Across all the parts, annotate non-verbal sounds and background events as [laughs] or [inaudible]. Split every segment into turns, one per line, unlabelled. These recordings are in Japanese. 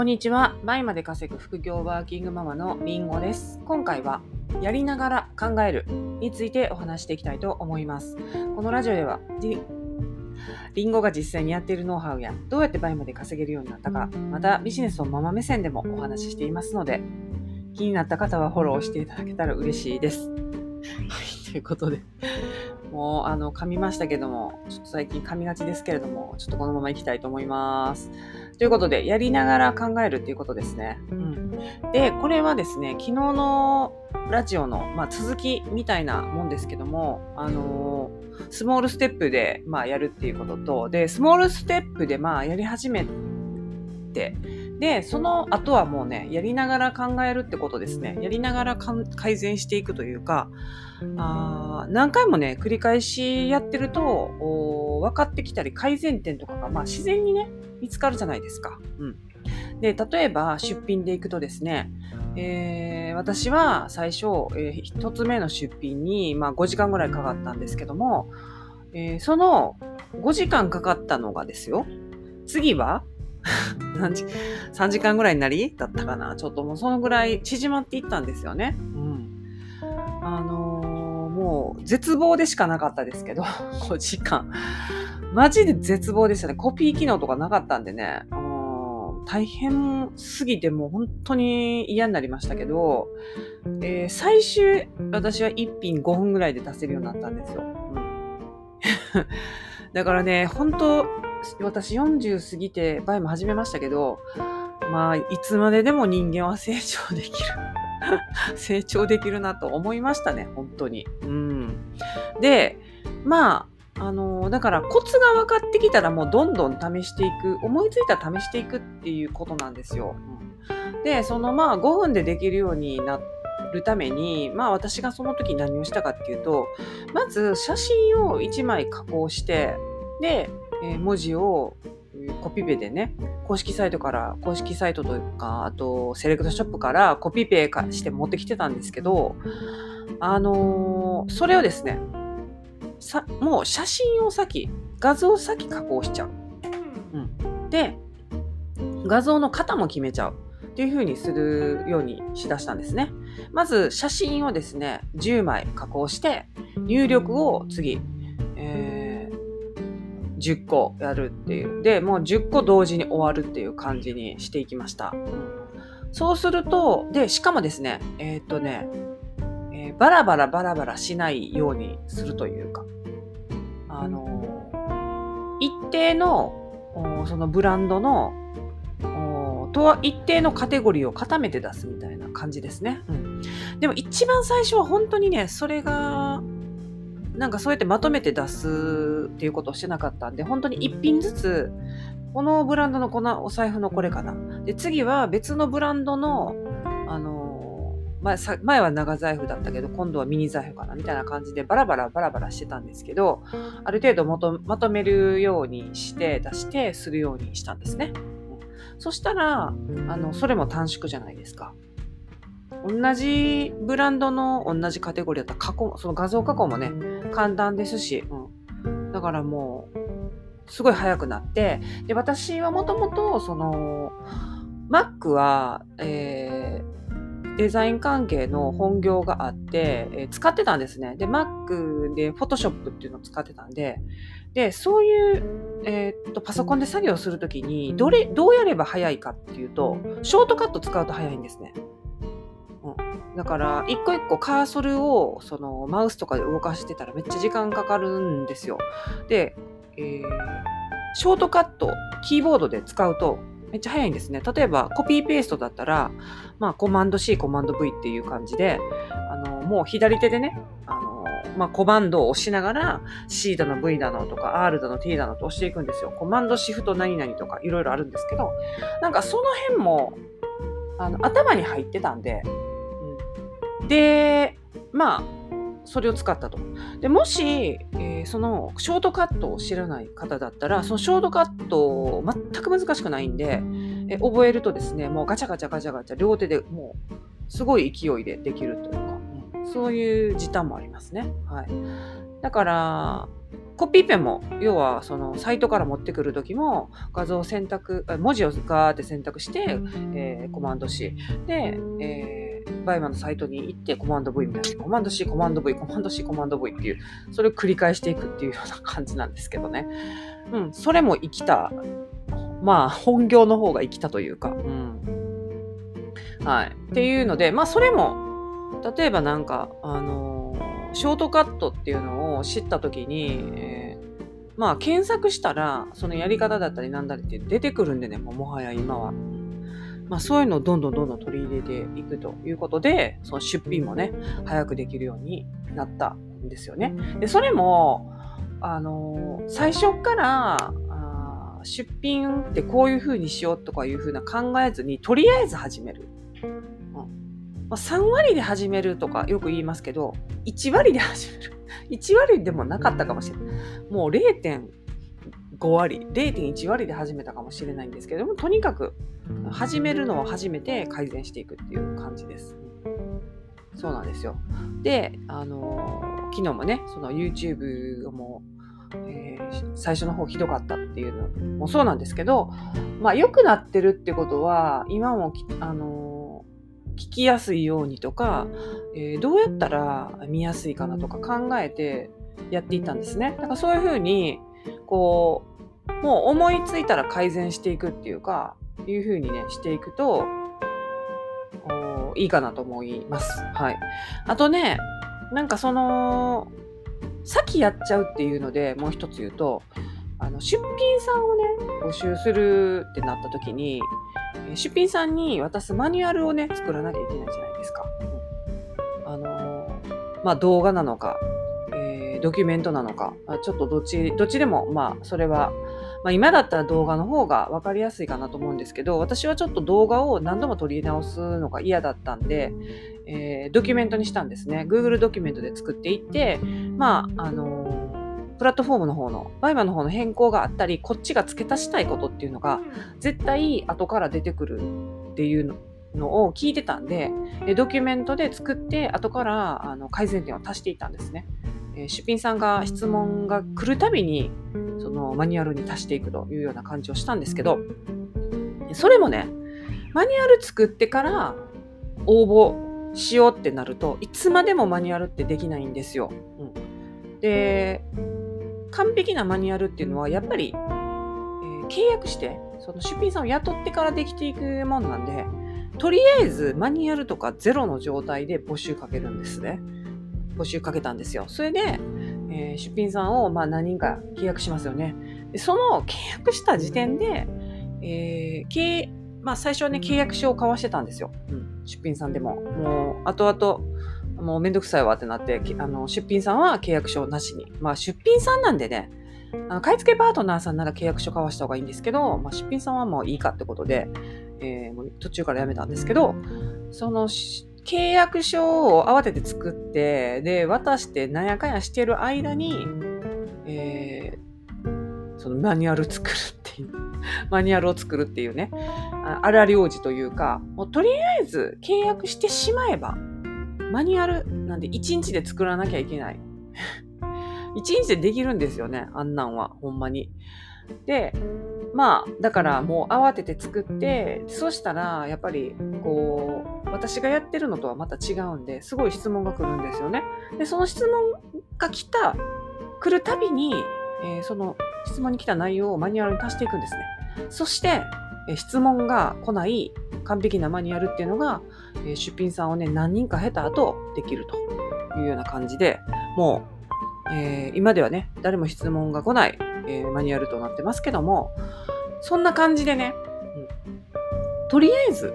こんにちは。倍まで稼ぐ副業ワーキングママのりんごです。今回は、やりながら考えるについてお話していきたいと思います。このラジオでは、りんごが実際にやっているノウハウや、どうやって倍まで稼げるようになったか、またビジネスをママ目線でもお話ししていますので、気になった方はフォローしていただけたら嬉しいです。はい、ということで、もう、あの、噛みましたけども、ちょっと最近噛みがちですけれども、ちょっとこのまま行きたいと思います。ということで、やりながら考えるっていうことですね。うん。で、これはですね、昨日のラジオの、まあ、続きみたいなもんですけども、あのー、スモールステップで、まあ、やるっていうことと、で、スモールステップで、まあ、やり始めて、で、その後はもうね、やりながら考えるってことですね。やりながら改善していくというか、あ何回もね、繰り返しやってると、分かってきたり改善点とかが、まあ、自然にね、見つかるじゃないですか。うん。で、例えば出品でいくとですね、えー、私は最初、えー、1つ目の出品に、まあ、5時間ぐらいかかったんですけども、えー、その5時間かかったのがですよ、次は [laughs] 何時 ?3 時間ぐらいになりだったかなちょっともうそのぐらい縮まっていったんですよね。うん。あのー、もう絶望でしかなかったですけど、[laughs] 5時間。マジで絶望でしたね。コピー機能とかなかったんでね。大変すぎてもう本当に嫌になりましたけど、えー、最終私は1品5分ぐらいで出せるようになったんですよ。[laughs] だからね、本当私40過ぎてバイも始めましたけど、まあ、いつまででも人間は成長できる。[laughs] 成長できるなと思いましたね、本当に。うん。で、まあ、あのだからコツが分かってきたらもうどんどん試していく、思いついたら試していくっていうことなんですよ。うん、で、そのまあ5分でできるようになるために、まあ私がその時何をしたかっていうと、まず写真を1枚加工して、で、えー、文字をコピペでね、公式サイトから、公式サイトというか、あと、セレクトショップからコピペして持ってきてたんですけど、あのー、それをですね、さ、もう写真を先、画像を先加工しちゃう。うん。で、画像の型も決めちゃう。っていう風にするようにしだしたんですね。まず写真をですね、10枚加工して、入力を次、えー10個やるっていう。で、もう10個同時に終わるっていう感じにしていきました。うん、そうすると、で、しかもですね、えー、っとね、えー、バラバラバラバラしないようにするというか、あのー、一定の、そのブランドの、とは一定のカテゴリーを固めて出すみたいな感じですね。うん、でも一番最初は本当にね、それがなんかそうやってまとめて出すっていうことをしてなかったんで、本当に1品ずつ、このブランドのこのお財布のこれかな。で、次は別のブランドの、あの前前は長財布だったけど、今度はミニ財布かな、みたいな感じでバラバラバラバラしてたんですけど、ある程度まとまとめるようにして出してするようにしたんですね。そしたら、あの、それも短縮じゃないですか。同じブランドの同じカテゴリーだったら加工、その画像加工もね、簡単ですし、うん。だからもう、すごい早くなって、で、私はもともと、その、Mac は、えー、デザイン関係の本業があって、えー、使ってたんですね。で、Mac で Photoshop っていうのを使ってたんで、で、そういう、えー、っと、パソコンで作業するときに、どれ、どうやれば早いかっていうと、ショートカット使うと早いんですね。だから、一個一個カーソルを、その、マウスとかで動かしてたらめっちゃ時間かかるんですよ。で、えー、ショートカット、キーボードで使うと、めっちゃ早いんですね。例えば、コピーペーストだったら、まあ、コマンド C、コマンド V っていう感じで、あの、もう左手でね、あの、まあ、コマンドを押しながら、C だの V だのとか、R だの T だのと押していくんですよ。コマンドシフト何々とか、いろいろあるんですけど、なんかその辺も、あの、頭に入ってたんで、で、まあ、それを使ったと。でもし、えー、そのショートカットを知らない方だったら、そのショートカットを全く難しくないんで、え覚えるとですね、もうガチャガチャガチャガチャ両手でもうすごい勢いでできるというか、そういう時短もありますね。はい。だから、コピーペンも、要はそのサイトから持ってくるときも、画像選択、文字をガーって選択して、えー、コマンド C。で、えー、バイマンのサイトに行ってコマンド V みたいな、コマンド C、コマンド V、コマンド C、コマンド V っていう、それを繰り返していくっていうような感じなんですけどね。うん、それも生きた、まあ、本業の方が生きたというか、うん。はい。っていうので、まあ、それも、例えばなんか、あのー、ショートカットっていうのを知った時に、えー、まあ、検索したら、そのやり方だったりなんだりって出てくるんでね、もはや今は。まあ、そういうのをどんどんどんどん取り入れていくということで、その出品もね、早くできるようになったんですよね。で、それも、あの、最初から出品ってこういう風にしようとかいう風な考えずに、とりあえず始める。ま、3割で始めるとかよく言いますけど、1割で始める。[laughs] 1割でもなかったかもしれない。もう0 0.5割、0.1割で始めたかもしれないんですけども、とにかく始めるのを始めて改善していくっていう感じです。そうなんですよ。で、あのー、昨日もね、その YouTube も、えー、最初の方ひどかったっていうのもそうなんですけど、まあ良くなってるってことは、今も、あのー聞きやすいようにとか、えー、どうやったら見やすいかなとか考えてやっていったんですね。だからそういうふうに、こう、もう思いついたら改善していくっていうか、いうふうにね、していくと、いいかなと思います。はい。あとね、なんかその、先やっちゃうっていうのでもう一つ言うと、あの、出品さんをね、募集するってなった時に、出品さんに渡すマニュアルをね、作らなきゃいけないじゃないですか。うん、あのー、まあ、動画なのか、えー、ドキュメントなのか、ちょっとどっち、どっちでも、まあ、それは、まあ、今だったら動画の方が分かりやすいかなと思うんですけど、私はちょっと動画を何度も撮り直すのが嫌だったんで、えー、ドキュメントにしたんですね。Google ドキュメントで作っていって、まあ、あのープラットフォームの方の、 BUYMA の方の変更があったり、こっちが付け足したいことっていうのが、絶対後から出てくるっていうのを聞いてたんで、ドキュメントで作って、後からあの改善点を足していったんですね。え出品さんが質問が来るたびに、そのマニュアルに足していくというような感じをしたんですけど、それもね、マニュアル作ってから応募しようってなるといつまでもマニュアルってできないんですよ。うん、で完璧なマニュアルっていうのはやっぱり、えー、契約してその出品さんを雇ってからできていくもんなんでとりあえずマニュアルとかゼロの状態で募集かけるんですね募集かけたんですよ。それで、えー、出品さんをまあ何人か契約しますよね。でその契約した時点で、えー、まあ最初はね契約書を交わしてたんですよ、うん、出品さんでも。もう後々もうめんどくさいわってなって、あの、出品さんは契約書なしに。まあ、出品さんなんでね、あの買い付けパートナーさんなら契約書交わした方がいいんですけど、まあ、出品さんはもういいかってことで、えー、もう途中からやめたんですけど、その、契約書を慌てて作って、で、渡してなんやかんやしてる間に、えー、そのマニュアル作るっていう、[laughs] マニュアルを作るっていうね、荒領事というか、もうとりあえず契約してしまえば、マニュアルなんで1日で作らなきゃいけない。[laughs] 1日でできるんですよね、あんなんは、ほんまに。で、まあ、だからもう慌てて作って、そしたら、やっぱり、こう、私がやってるのとはまた違うんで、すごい質問が来るんですよね。で、その質問が来た、来るたびに、えー、その質問に来た内容をマニュアルに足していくんですね。そして、え質問が来ない完璧なマニュアルっていうのが、え出品さんをね、何人か経た後できるというような感じで、もう、えー、今ではね、誰も質問が来ない、えー、マニュアルとなってますけども、そんな感じでね、うん、とりあえず、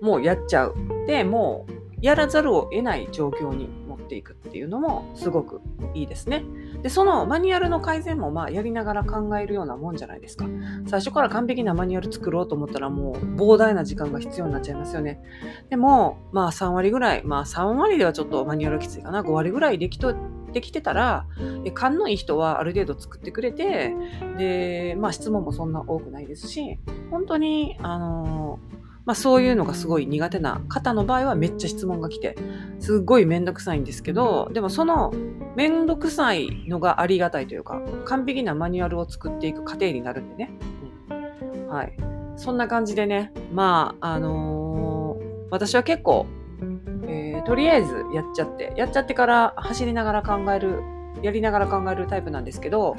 もうやっちゃう。で、もう、やらざるを得ない状況に持っていくっていうのもすごくいいですね。で、そのマニュアルの改善もまあやりながら考えるようなもんじゃないですか。最初から完璧なマニュアル作ろうと思ったらもう膨大な時間が必要になっちゃいますよね。でも、まあ3割ぐらい、まあ3割ではちょっとマニュアルきついかな。5割ぐらいできとできてたら、勘のいい人はある程度作ってくれて、で、まあ質問もそんな多くないですし、本当に、あのまあ、そういうのがすごい苦手な方の場合はめっちゃ質問が来て、すっごいめんどくさいんですけど、でもそのめんどくさいのがありがたいというか、完璧なマニュアルを作っていく過程になるんでね。うん、はい。そんな感じでね、まあ、あのー、私は結構、とりあえずやっちゃって、やっちゃってから走りながら考えるやりながら考えるタイプなんですけど、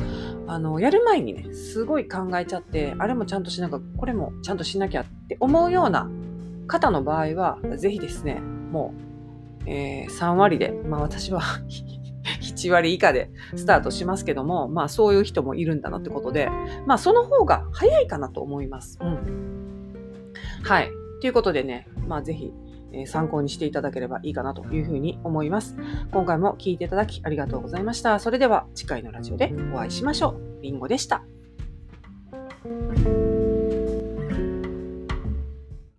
あの、やる前にね、すごい考えちゃって、あれもちゃんとしなきゃ、これもちゃんとしなきゃって思うような方の場合は、ぜひですね、もう、えー、3割で、まあ私は [laughs] 1割以下でスタートしますけども、まあそういう人もいるんだなってことで、まあその方が早いかなと思います。うん。はい。ということでね、まあぜひ、参考にしていただければいいかなというふうに思います。今回も聞いていただきありがとうございました。それでは次回のラジオでお会いしましょう。りんごでした。